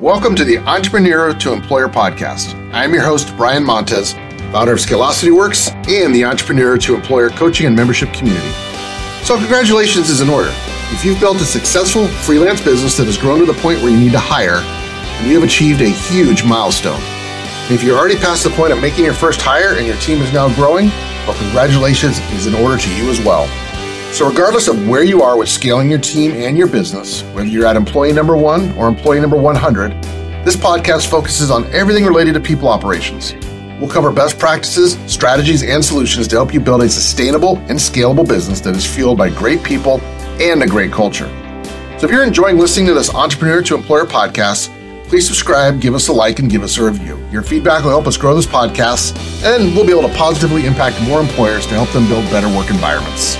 Welcome to the Entrepreneur to Employer podcast. I'm your host, Brian Montez, founder of Scalosity Works and the Entrepreneur to Employer coaching and membership community. So, congratulations is in order. If you've built a successful freelance business that has grown to the point where you need to hire, you have achieved a huge milestone. If you're already past the point of making your first hire and your team is now growing, well, congratulations is in order to you as well. So, regardless of where you are with scaling your team and your business, whether you're at employee number one or employee number 100, this podcast focuses on everything related to people operations. We'll cover best practices, strategies, and solutions to help you build a sustainable and scalable business that is fueled by great people and a great culture. So, if you're enjoying listening to this Entrepreneur to Employer podcast, please subscribe, give us a like, and give us a review. Your feedback will help us grow this podcast, and we'll be able to positively impact more employers to help them build better work environments.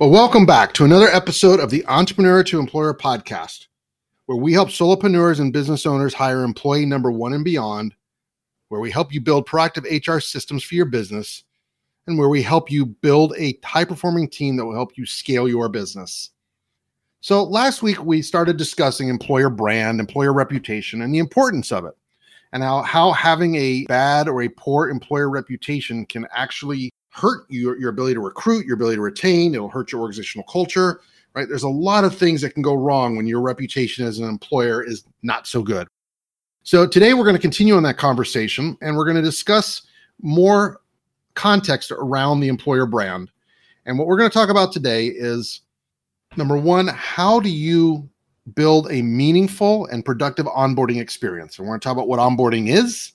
Well, welcome back to another episode of the Entrepreneur to Employer podcast, where we help solopreneurs and business owners hire employee number one and beyond, where we help you build proactive HR systems for your business, and where we help you build a high performing team that will help you scale your business. So, last week we started discussing employer brand, employer reputation, and the importance of it, and how, how having a bad or a poor employer reputation can actually hurt your, your ability to recruit, your ability to retain. It'll hurt your organizational culture, right? There's a lot of things that can go wrong when your reputation as an employer is not so good. So today we're going to continue on that conversation and we're going to discuss more context around the employer brand. And what we're going to talk about today is number one, how do you build a meaningful and productive onboarding experience? And we're going to talk about what onboarding is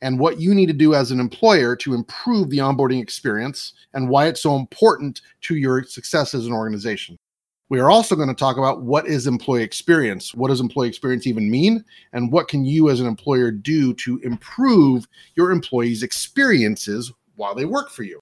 and what you need to do as an employer to improve the onboarding experience and why it's so important to your success as an organization. We are also going to talk about what is employee experience? What does employee experience even mean? And what can you as an employer do to improve your employees' experiences while they work for you?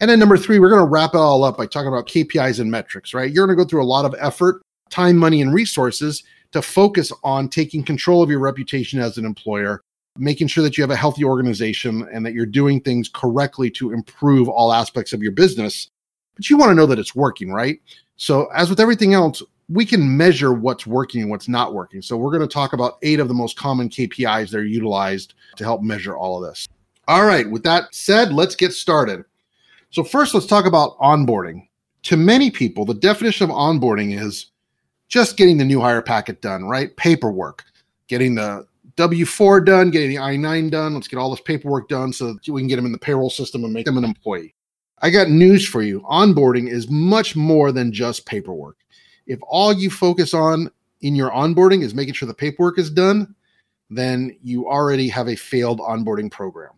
And then number three, we're going to wrap it all up by talking about KPIs and metrics, right? You're going to go through a lot of effort, time, money, and resources to focus on taking control of your reputation as an employer making sure that you have a healthy organization and that you're doing things correctly to improve all aspects of your business. But you want to know that it's working, right? So, as with everything else, we can measure what's working and what's not working. So, we're going to talk about eight of the most common KPIs that are utilized to help measure all of this. All right, with that said, let's get started. So, first, let's talk about onboarding. To many people, the definition of onboarding is just getting the new hire packet done, right? Paperwork, getting the W 4 done, getting the I 9 done. Let's get all this paperwork done so we can get them in the payroll system and make them an employee. I got news for you. Onboarding is much more than just paperwork. If all you focus on in your onboarding is making sure the paperwork is done, then you already have a failed onboarding program.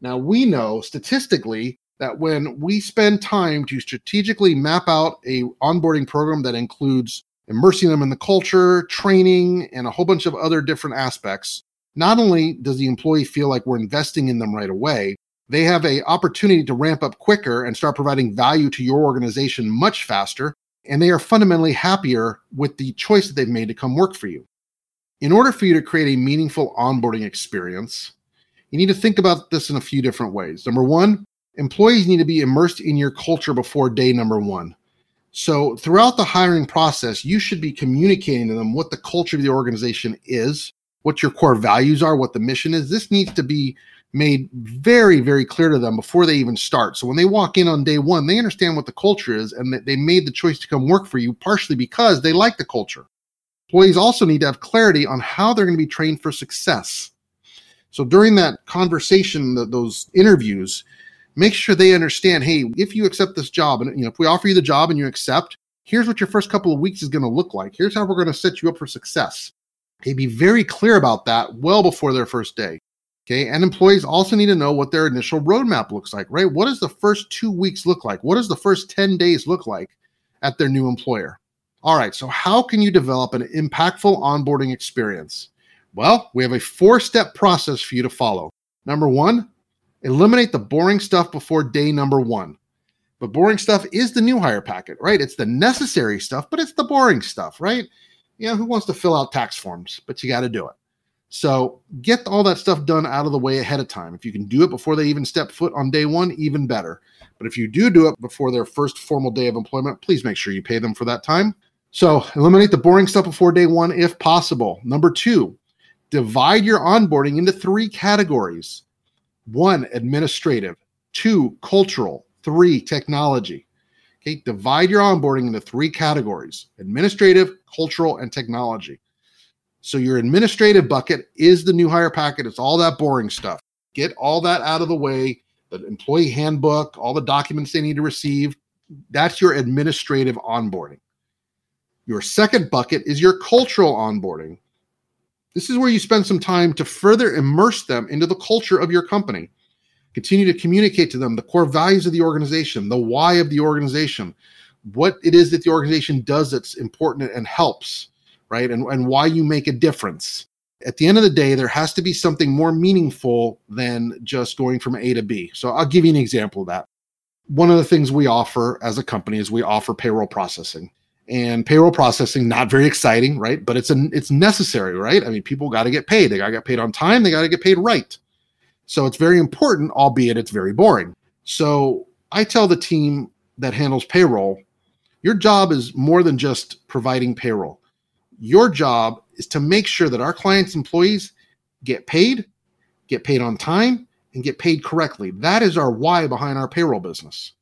Now, we know statistically that when we spend time to strategically map out a onboarding program that includes immersing them in the culture, training, and a whole bunch of other different aspects. Not only does the employee feel like we're investing in them right away, they have a opportunity to ramp up quicker and start providing value to your organization much faster, and they are fundamentally happier with the choice that they've made to come work for you. In order for you to create a meaningful onboarding experience, you need to think about this in a few different ways. Number one, employees need to be immersed in your culture before day number one. So throughout the hiring process, you should be communicating to them what the culture of the organization is, what your core values are, what the mission is. This needs to be made very, very clear to them before they even start. So when they walk in on day one, they understand what the culture is and that they made the choice to come work for you partially because they like the culture. Employees also need to have clarity on how they're going to be trained for success. So during that conversation, those interviews, make sure they understand hey if you accept this job and you know if we offer you the job and you accept here's what your first couple of weeks is going to look like. Here's how we're going to set you up for success. Okay be very clear about that well before their first day. Okay and employees also need to know what their initial roadmap looks like right? What does the first two weeks look like? What does the first 10 days look like at their new employer? All right so how can you develop an impactful onboarding experience? Well we have a four step process for you to follow. Number one Eliminate the boring stuff before day number one. But boring stuff is the new hire packet, right? It's the necessary stuff, but it's the boring stuff, right? You know, who wants to fill out tax forms? But you got to do it. So get all that stuff done out of the way ahead of time. If you can do it before they even step foot on day one, even better. But if you do do it before their first formal day of employment, please make sure you pay them for that time. So eliminate the boring stuff before day one if possible. Number two, divide your onboarding into three categories one, administrative, two, cultural, three, technology. Okay, divide your onboarding into three categories administrative, cultural, and technology. So your administrative bucket is the new hire packet. It's all that boring stuff. Get all that out of the way. The employee handbook, all the documents they need to receive. That's your administrative onboarding. Your second bucket is your cultural onboarding. This is where you spend some time to further immerse them into the culture of your company. Continue to communicate to them the core values of the organization, the why of the organization, what it is that the organization does that's important and helps right? And, and why you make a difference. At the end of the day, there has to be something more meaningful than just going from A to B. So I'll give you an example of that. One of the things we offer as a company is we offer payroll processing. And payroll processing, not very exciting, right? But it's an it's necessary, right? I mean, people got to get paid. They got to get paid on time. They got to get paid right. So it's very important, albeit it's very boring. So I tell the team that handles payroll, your job is more than just providing payroll your job is to make sure that our clients' employees get paid, get paid on time, and get paid correctly. That is our why behind our payroll business.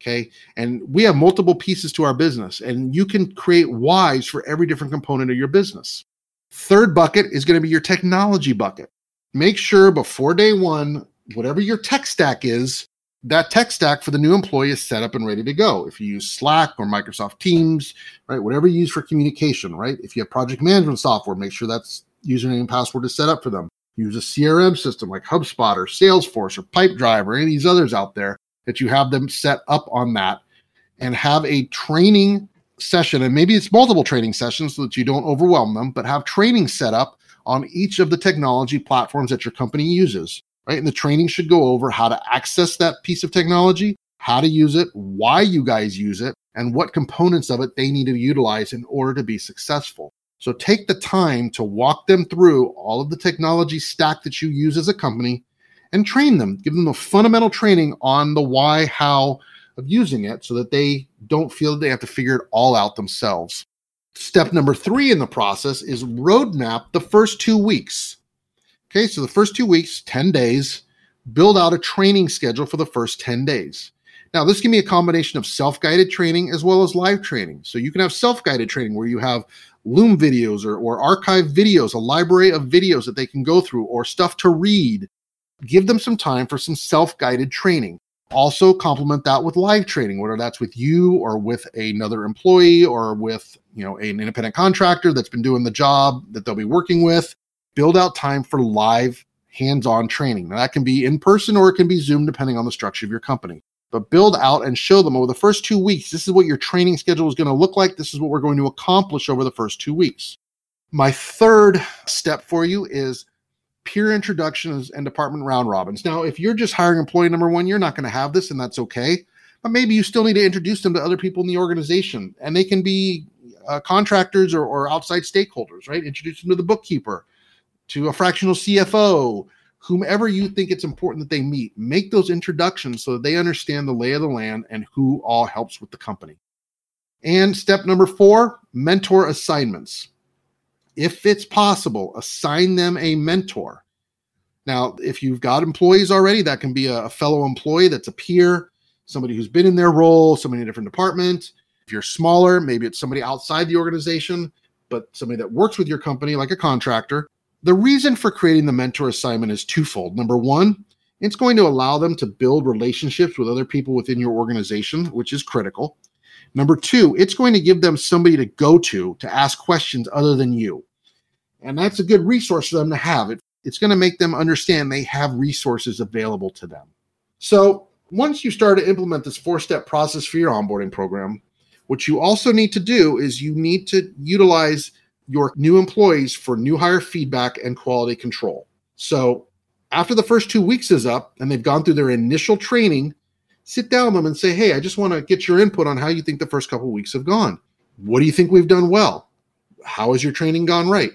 Okay. And we have multiple pieces to our business, and you can create whys for every different component of your business. Third bucket is going to be your technology bucket. Make sure before day one, whatever your tech stack is, that tech stack for the new employee is set up and ready to go. If you use Slack or Microsoft Teams, right, whatever you use for communication, right? If you have project management software, make sure that's username and password is set up for them. Use a CRM system like HubSpot or Salesforce or Pipedrive or any of these others out there that you have them set up on that and have a training session. And maybe it's multiple training sessions so that you don't overwhelm them, but have training set up on each of the technology platforms that your company uses right? And the training should go over how to access that piece of technology, how to use it, why you guys use it, and what components of it they need to utilize in order to be successful. So take the time to walk them through all of the technology stack that you use as a company and train them. Give them the fundamental training on the why, how of using it so that they don't feel that they have to figure it all out themselves. Step number three in the process is roadmap the first two weeks. Okay, so the first two weeks, 10 days, build out a training schedule for the first 10 days. Now, this can be a combination of self guided training as well as live training. So you can have self guided training where you have Loom videos or, or archive videos, a library of videos that they can go through or stuff to read. Give them some time for some self guided training. Also, complement that with live training, whether that's with you or with another employee or with you know an independent contractor that's been doing the job that they'll be working with build out time for live hands-on training. Now that can be in person or it can be Zoom depending on the structure of your company. But build out and show them over the first 2 weeks this is what your training schedule is going to look like. This is what we're going to accomplish over the first 2 weeks. My third step for you is peer introductions and department round robins. Now, if you're just hiring employee number 1, you're not going to have this and that's okay. But maybe you still need to introduce them to other people in the organization and they can be uh, contractors or, or outside stakeholders, right? Introduce them to the bookkeeper, to a fractional CFO, whomever you think it's important that they meet, make those introductions so that they understand the lay of the land and who all helps with the company. And step number four mentor assignments. If it's possible, assign them a mentor. Now, if you've got employees already, that can be a, fellow employee that's a peer, somebody who's been in their role, somebody in a different department. If you're smaller, maybe it's somebody outside the organization, but somebody that works with your company, like a contractor. The reason for creating the mentor assignment is twofold. Number one, it's going to allow them to build relationships with other people within your organization, which is critical. Number two, it's going to give them somebody to go to to ask questions other than you. And that's a good resource for them to have. It, it's going to make them understand they have resources available to them. So once you start to implement this four step process for your onboarding program, what you also need to do is you need to utilize your new employees for new hire feedback and quality control. So after the first two weeks is up and they've gone through their initial training, sit down with them and say, Hey, I just want to get your input on how you think the first couple weeks have gone. What do you think we've done well? How has your training gone right?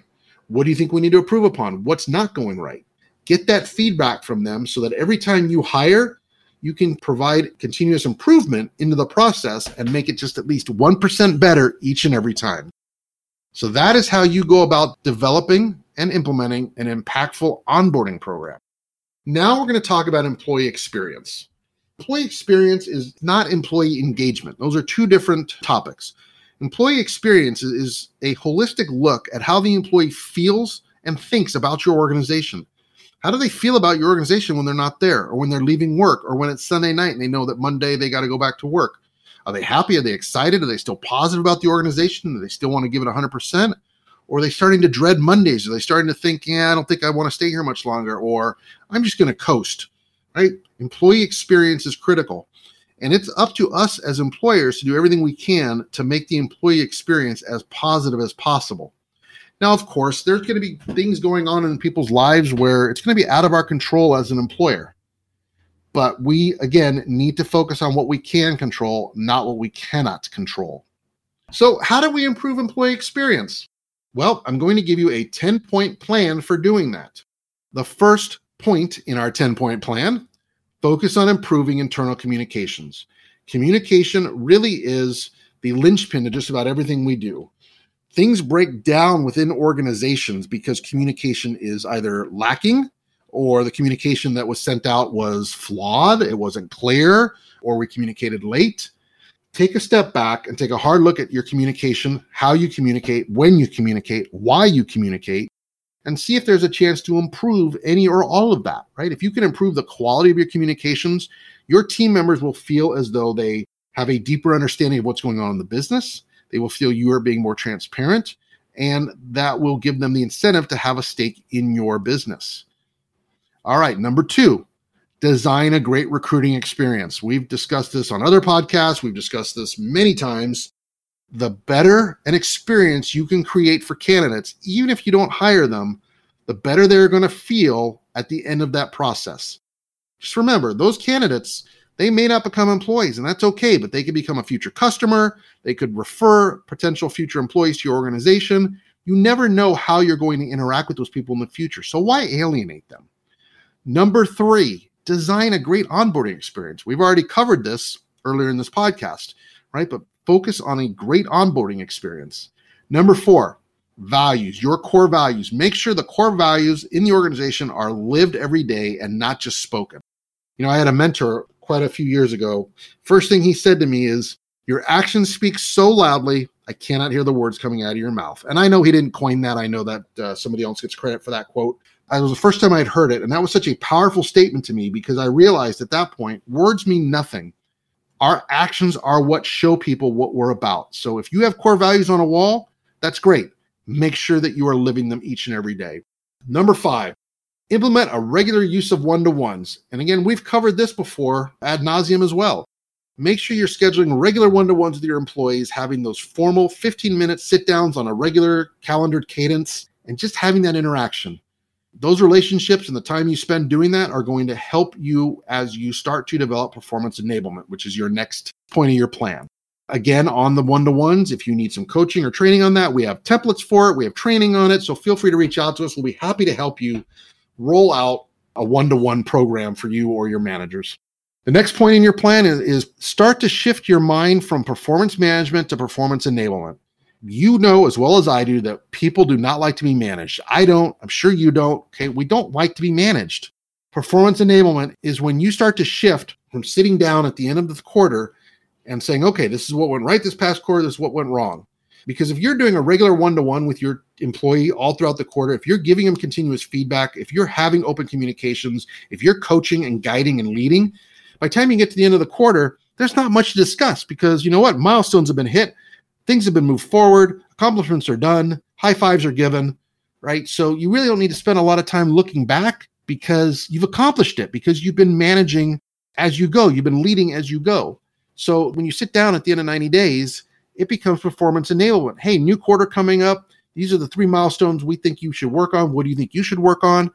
What do you think we need to improve upon? What's not going right? Get that feedback from them so that every time you hire, you can provide continuous improvement into the process and make it just at least 1% better each and every time. So that is how you go about developing and implementing an impactful onboarding program. Now we're going to talk about employee experience. Employee experience is not employee engagement. Those are two different topics. Employee experience is a holistic look at how the employee feels and thinks about your organization. How do they feel about your organization when they're not there or when they're leaving work or when it's Sunday night and they know that Monday they got to go back to work? Are they happy? Are they excited? Are they still positive about the organization? Do they still want to give it 100%? Or are they starting to dread Mondays? Are they starting to think, yeah, I don't think I want to stay here much longer? Or I'm just going to coast, right? Employee experience is critical. And it's up to us as employers to do everything we can to make the employee experience as positive as possible. Now, of course, there's going to be things going on in people's lives where it's going to be out of our control as an employer. But we, again, need to focus on what we can control, not what we cannot control. So, how do we improve employee experience? Well, I'm going to give you a 10 point plan for doing that. The first point in our 10 point plan focus on improving internal communications. Communication really is the linchpin to just about everything we do things break down within organizations because communication is either lacking or the communication that was sent out was flawed, it wasn't clear, or we communicated late. Take a step back and take a hard look at your communication, how you communicate, when you communicate, why you communicate, and see if there's a chance to improve any or all of that, right? If you can improve the quality of your communications, your team members will feel as though they have a deeper understanding of what's going on in the business they will feel you are being more transparent, and that will give them the incentive to have a stake in your business. All right, number two, design a great recruiting experience. We've discussed this on other podcasts, we've discussed this many times. The better an experience you can create for candidates, even if you don't hire them, the better they're going to feel at the end of that process. Just remember, those candidates they may not become employees, and that's okay, but they could become a future customer. They could refer potential future employees to your organization. You never know how you're going to interact with those people in the future. So why alienate them? Number three, design a great onboarding experience. We've already covered this earlier in this podcast, right? But focus on a great onboarding experience. Number four, values, your core values. Make sure the core values in the organization are lived every day and not just spoken. You know, I had a mentor quite a few years ago. First thing he said to me is, Your actions speak so loudly, I cannot hear the words coming out of your mouth. And I know he didn't coin that. I know that uh, somebody else gets credit for that quote. It was the first time I'd heard it. And that was such a powerful statement to me because I realized at that point, words mean nothing. Our actions are what show people what we're about. So if you have core values on a wall, that's great. Make sure that you are living them each and every day. Number five, Implement a regular use of one to ones. And again, we've covered this before ad nauseum as well. Make sure you're scheduling regular one to ones with your employees, having those formal 15 minute sit downs on a regular calendared cadence, and just having that interaction. Those relationships and the time you spend doing that are going to help you as you start to develop performance enablement, which is your next point of your plan. Again, on the one to ones, if you need some coaching or training on that, we have templates for it, we have training on it. So feel free to reach out to us. We'll be happy to help you roll out a one to one program for you or your managers. The next point in your plan is, is start to shift your mind from performance management to performance enablement. You know as well as I do that people do not like to be managed. I don't. I'm sure you don't. Okay. We don't like to be managed. Performance enablement is when you start to shift from sitting down at the end of the quarter and saying, okay, this is what went right this past quarter, this is what went wrong. Because if you're doing a regular one to one with your employee all throughout the quarter, if you're giving them continuous feedback, if you're having open communications, if you're coaching and guiding and leading, by the time you get to the end of the quarter, there's not much to discuss because you know what? Milestones have been hit, things have been moved forward, accomplishments are done, high fives are given, right? So you really don't need to spend a lot of time looking back because you've accomplished it, because you've been managing as you go, you've been leading as you go. So when you sit down at the end of 90 days, it becomes performance enablement. Hey, new quarter coming up. These are the three milestones we think you should work on. What do you think you should work on?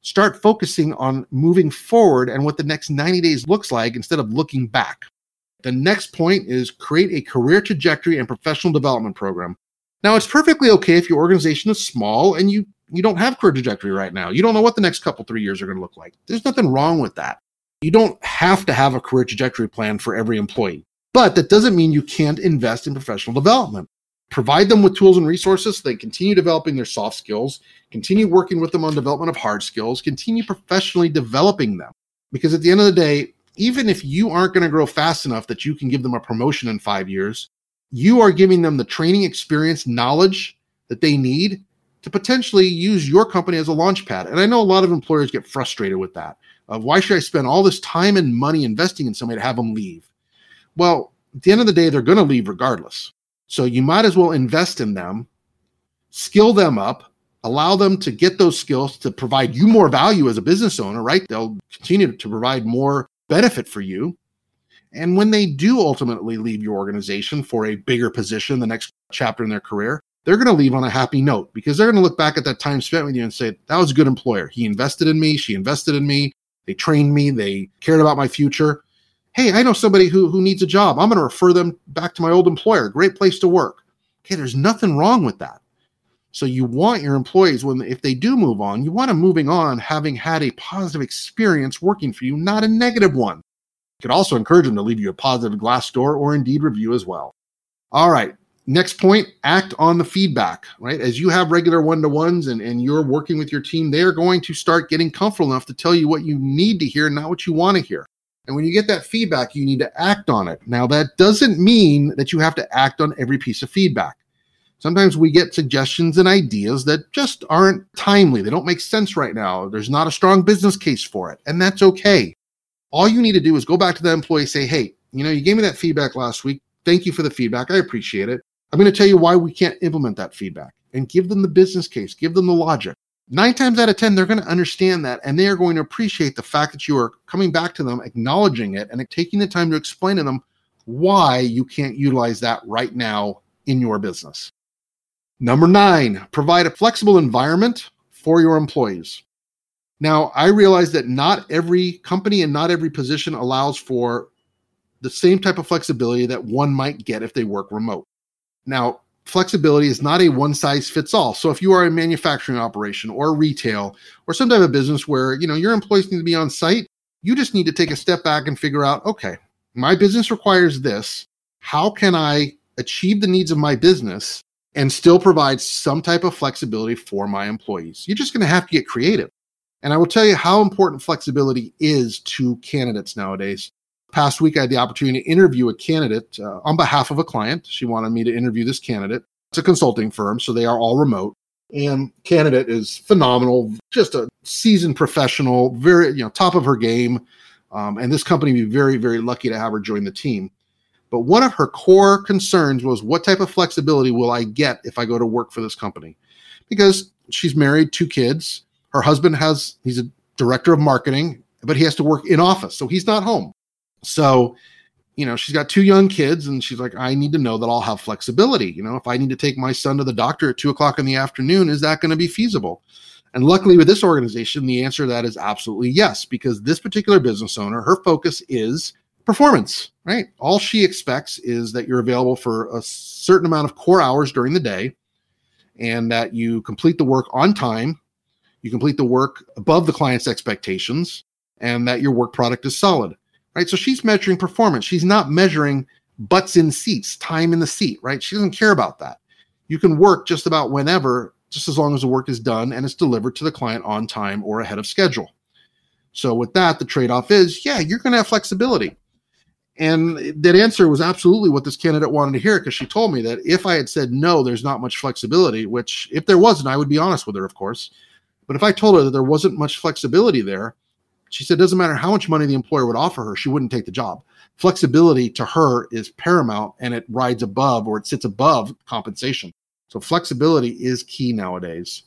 Start focusing on moving forward and what the next 90 days looks like instead of looking back. The next point is create a career trajectory and professional development program. Now, it's perfectly okay if your organization is small and you you don't have career trajectory right now. You don't know what the next couple, three years are going to look like. There's nothing wrong with that. You don't have to have a career trajectory plan for every employee, but that doesn't mean you can't invest in professional development. Provide them with tools and resources so they continue developing their soft skills, continue working with them on development of hard skills, continue professionally developing them. Because at the end of the day, even if you aren't going to grow fast enough that you can give them a promotion in five years, you are giving them the training experience, knowledge that they need to potentially use your company as a launch pad. And I know a lot of employers get frustrated with that. Of why should I spend all this time and money investing in somebody to have them leave? Well, at the end of the day, they're going to leave regardless. So you might as well invest in them, skill them up, allow them to get those skills to provide you more value as a business owner, right? They'll continue to provide more benefit for you. And when they do ultimately leave your organization for a bigger position, the next chapter in their career, they're going to leave on a happy note because they're going to look back at that time spent with you and say, that was a good employer. He invested in me. She invested in me. They trained me. They cared about my future hey, I know somebody who, who needs a job. I'm going to refer them back to my old employer. Great place to work. Okay, there's nothing wrong with that. So you want your employees when if they do move on, you want them moving on having had a positive experience working for you, not a negative one. You could also encourage them to leave you a positive Glassdoor or Indeed review as well. All right. Next point, act on the feedback, right? As you have regular one to ones and, and you're working with your team, they are going to start getting comfortable enough to tell you what you need to hear, not what you want to hear. And when you get that feedback, you need to act on it. Now, that doesn't mean that you have to act on every piece of feedback. Sometimes we get suggestions and ideas that just aren't timely. They don't make sense right now. There's not a strong business case for it, and that's okay. All you need to do is go back to the employee, say, hey, you know, you gave me that feedback last week. Thank you for the feedback. I appreciate it. I'm going to tell you why we can't implement that feedback and give them the business case, give them the logic nine times out of 10, they're going to understand that and they are going to appreciate the fact that you are coming back to them, acknowledging it, and taking the time to explain to them why you can't utilize that right now in your business. Number nine, provide a flexible environment for your employees. Now, I realize that not every company and not every position allows for the same type of flexibility that one might get if they work remote. Now, flexibility is not a one size fits all. So if you are a manufacturing operation or retail or some type of business where, you know, your employees need to be on site, you just need to take a step back and figure out, okay, my business requires this. How can I achieve the needs of my business and still provide some type of flexibility for my employees? You're just going to have to get creative. And I will tell you how important flexibility is to candidates nowadays past week, I had the opportunity to interview a candidate uh, on behalf of a client. She wanted me to interview this candidate. It's a consulting firm, so they are all remote. And candidate is phenomenal, just a seasoned professional, very you know top of her game. Um, and this company would be very very lucky to have her join the team. But one of her core concerns was what type of flexibility will I get if I go to work for this company? Because she's married, two kids. Her husband has he's a director of marketing, but he has to work in office, so he's not home. So, you know, she's got two young kids and she's like, I need to know that I'll have flexibility. You know, if I need to take my son to the doctor at two o'clock in the afternoon, is that going to be feasible? And luckily with this organization, the answer to that is absolutely yes, because this particular business owner, her focus is performance, right? All she expects is that you're available for a certain amount of core hours during the day and that you complete the work on time, you complete the work above the client's expectations, and that your work product is solid right? So she's measuring performance. She's not measuring butts in seats, time in the seat, right? She doesn't care about that. You can work just about whenever, just as long as the work is done and it's delivered to the client on time or ahead of schedule. So with that, the trade-off is, yeah, you're going to have flexibility. And that answer was absolutely what this candidate wanted to hear because she told me that if I had said no, there's not much flexibility, which if there wasn't, I would be honest with her, of course. But if I told her that there wasn't much flexibility there, she said, it doesn't matter how much money the employer would offer her, she wouldn't take the job. Flexibility to her is paramount and it rides above or it sits above compensation. So flexibility is key nowadays.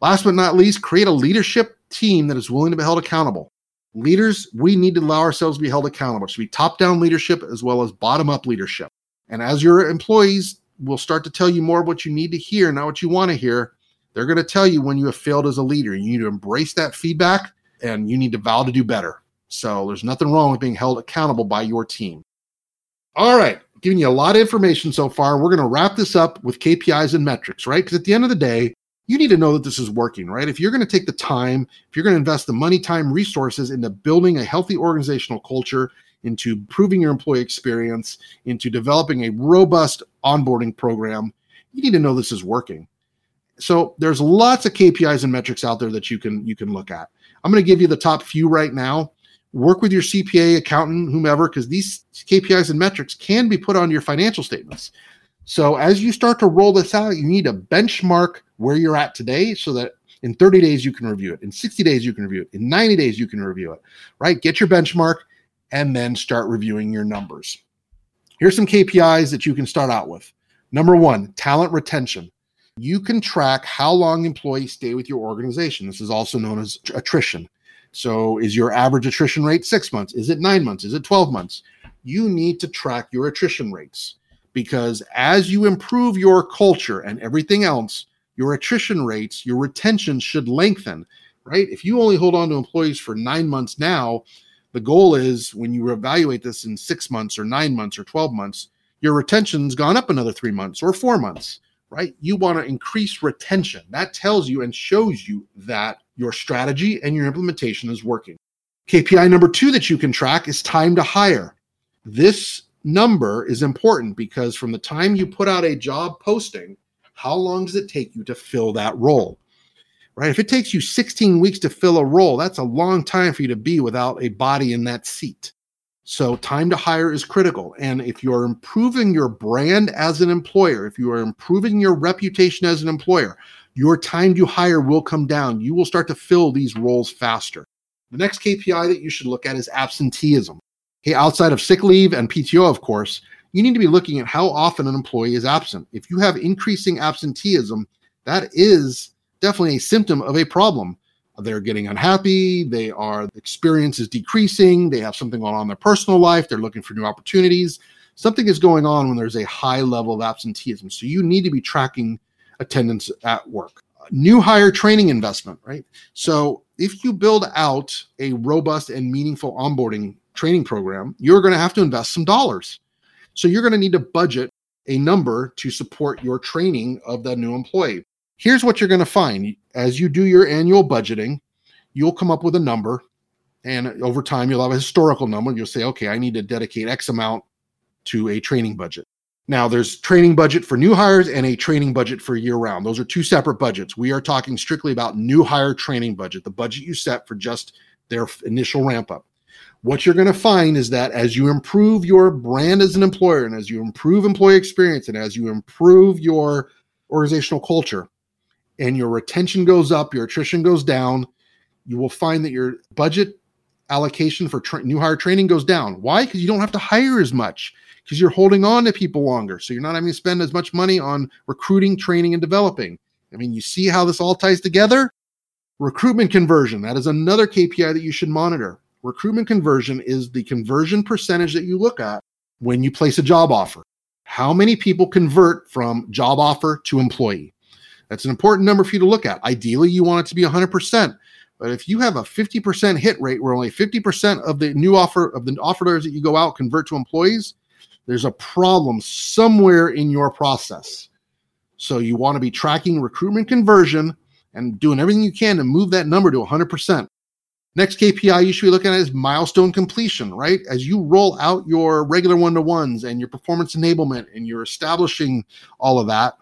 Last but not least, create a leadership team that is willing to be held accountable. Leaders, we need to allow ourselves to be held accountable. It should be top down leadership as well as bottom up leadership. And as your employees will start to tell you more of what you need to hear, not what you want to hear, they're going to tell you when you have failed as a leader. You need to embrace that feedback and you need to vow to do better. So there's nothing wrong with being held accountable by your team. All right, giving you a lot of information so far. We're going to wrap this up with KPIs and metrics, right? Because at the end of the day, you need to know that this is working, right? If you're going to take the time, if you're going to invest the money, time, resources into building a healthy organizational culture, into improving your employee experience, into developing a robust onboarding program, you need to know this is working. So there's lots of KPIs and metrics out there that you can you can look at. I'm going to give you the top few right now. Work with your CPA, accountant, whomever, because these KPIs and metrics can be put on your financial statements. So as you start to roll this out, you need to benchmark where you're at today so that in 30 days you can review it. In 60 days you can review it. In 90 days you can review it. Right? Get your benchmark and then start reviewing your numbers. Here's some KPIs that you can start out with. Number 1, talent retention. You can track how long employees stay with your organization. This is also known as attrition. So, is your average attrition rate 6 months? Is it 9 months? Is it 12 months? You need to track your attrition rates because as you improve your culture and everything else, your attrition rates, your retention should lengthen, right? If you only hold on to employees for nine months now, the goal is when you evaluate this in six months or nine months or 12 months, your retention's gone up another three months or four months, right? You want to increase retention. That tells you and shows you that your strategy and your implementation is working. KPI number two that you can track is time to hire. This number is important because from the time you put out a job posting, how long does it take you to fill that role? Right? If it takes you 16 weeks to fill a role, that's a long time for you to be without a body in that seat. So, time to hire is critical. And if you're improving your brand as an employer, if you are improving your reputation as an employer, your time to hire will come down. You will start to fill these roles faster. The next KPI that you should look at is absenteeism. Hey, outside of sick leave and PTO, of course, you need to be looking at how often an employee is absent. If you have increasing absenteeism, that is definitely a symptom of a problem. They're getting unhappy, they are the experience is decreasing, they have something going on in their personal life, they're looking for new opportunities. Something is going on when there's a high level of absenteeism. So you need to be tracking attendance at work. New hire training investment, right? So if you build out a robust and meaningful onboarding training program, you're going to have to invest some dollars. So you're going to need to budget a number to support your training of that new employee. Here's what you're going to find as you do your annual budgeting, you'll come up with a number. And over time, you'll have a historical number. You'll say, okay, I need to dedicate X amount to a training budget. Now, there's training budget for new hires and a training budget for year round. Those are two separate budgets. We are talking strictly about new hire training budget, the budget you set for just their initial ramp up what you're going to find is that as you improve your brand as an employer and as you improve employee experience and as you improve your organizational culture and your retention goes up, your attrition goes down, you will find that your budget allocation for tra- new hire training goes down. Why? Because you don't have to hire as much because you're holding on to people longer. So you're not having to spend as much money on recruiting, training, and developing. I mean, you see how this all ties together? Recruitment conversion. That is another KPI that you should monitor recruitment conversion is the conversion percentage that you look at when you place a job offer. How many people convert from job offer to employee? That's an important number for you to look at. Ideally, you want it to be 100%. But if you have a 50% hit rate where only 50% of the new offer of the offer that you go out convert to employees, there's a problem somewhere in your process. So you want to be tracking recruitment conversion and doing everything you can to move that number to 100%. Next KPI you should be looking at is milestone completion, right? As you roll out your regular one to ones and your performance enablement and you're establishing all of that,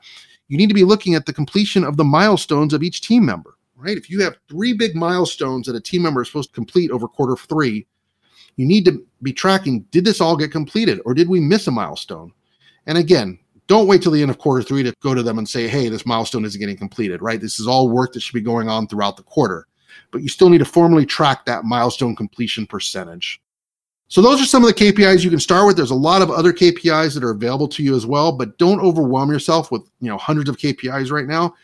you need to be looking at the completion of the milestones of each team member, right? If you have three big milestones that a team member is supposed to complete over quarter three, you need to be tracking did this all get completed or did we miss a milestone? And again, don't wait till the end of quarter three to go to them and say, hey, this milestone isn't getting completed, right? This is all work that should be going on throughout the quarter but you still need to formally track that milestone completion percentage. So those are some of the KPIs you can start with. There's a lot of other KPIs that are available to you as well, but don't overwhelm yourself with, you know, hundreds of KPIs right now.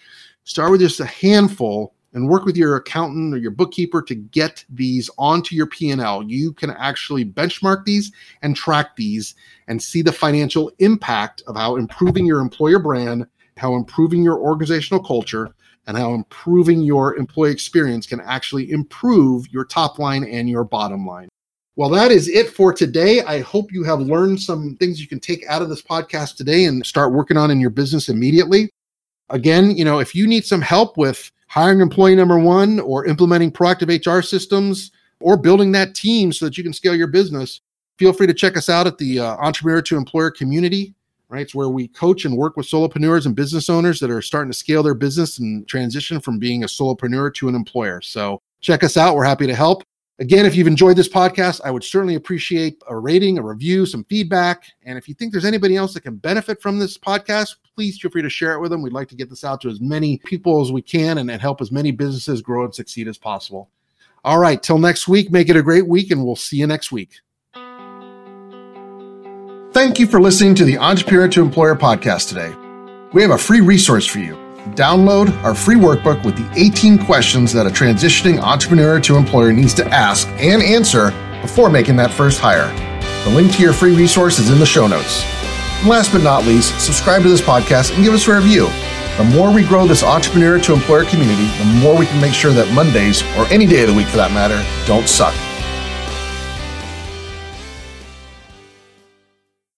Start with just a handful and work with your accountant or your bookkeeper to get these onto your P&L. You can actually benchmark these and track these and see the financial impact of how improving your employer brand, how improving your organizational culture and how improving your employee experience can actually improve your top line and your bottom line. Well, that is it for today. I hope you have learned some things you can take out of this podcast today and start working on in your business immediately. Again, you know, if you need some help with hiring employee number one or implementing proactive HR systems or building that team so that you can scale your business, feel free to check us out at the uh, Entrepreneur to Employer community. Right, it's where we coach and work with solopreneurs and business owners that are starting to scale their business and transition from being a solopreneur to an employer. So check us out. We're happy to help. Again, if you've enjoyed this podcast, I would certainly appreciate a rating, a review, some feedback. And if you think there's anybody else that can benefit from this podcast, please feel free to share it with them. We'd like to get this out to as many people as we can and, and help as many businesses grow and succeed as possible. All right, till next week, make it a great week, and we'll see you next week. Thank you for listening to the Entrepreneur to Employer podcast today. We have a free resource for you Download our free workbook with the 18 questions that a transitioning entrepreneur to employer needs to ask and answer before making that first hire. The link to your free resource is in the show notes. And last but not least, subscribe to this podcast and give us a review. The more we grow this entrepreneur to employer community, the more we can make sure that Mondays, or any day of the week for that matter, don't suck.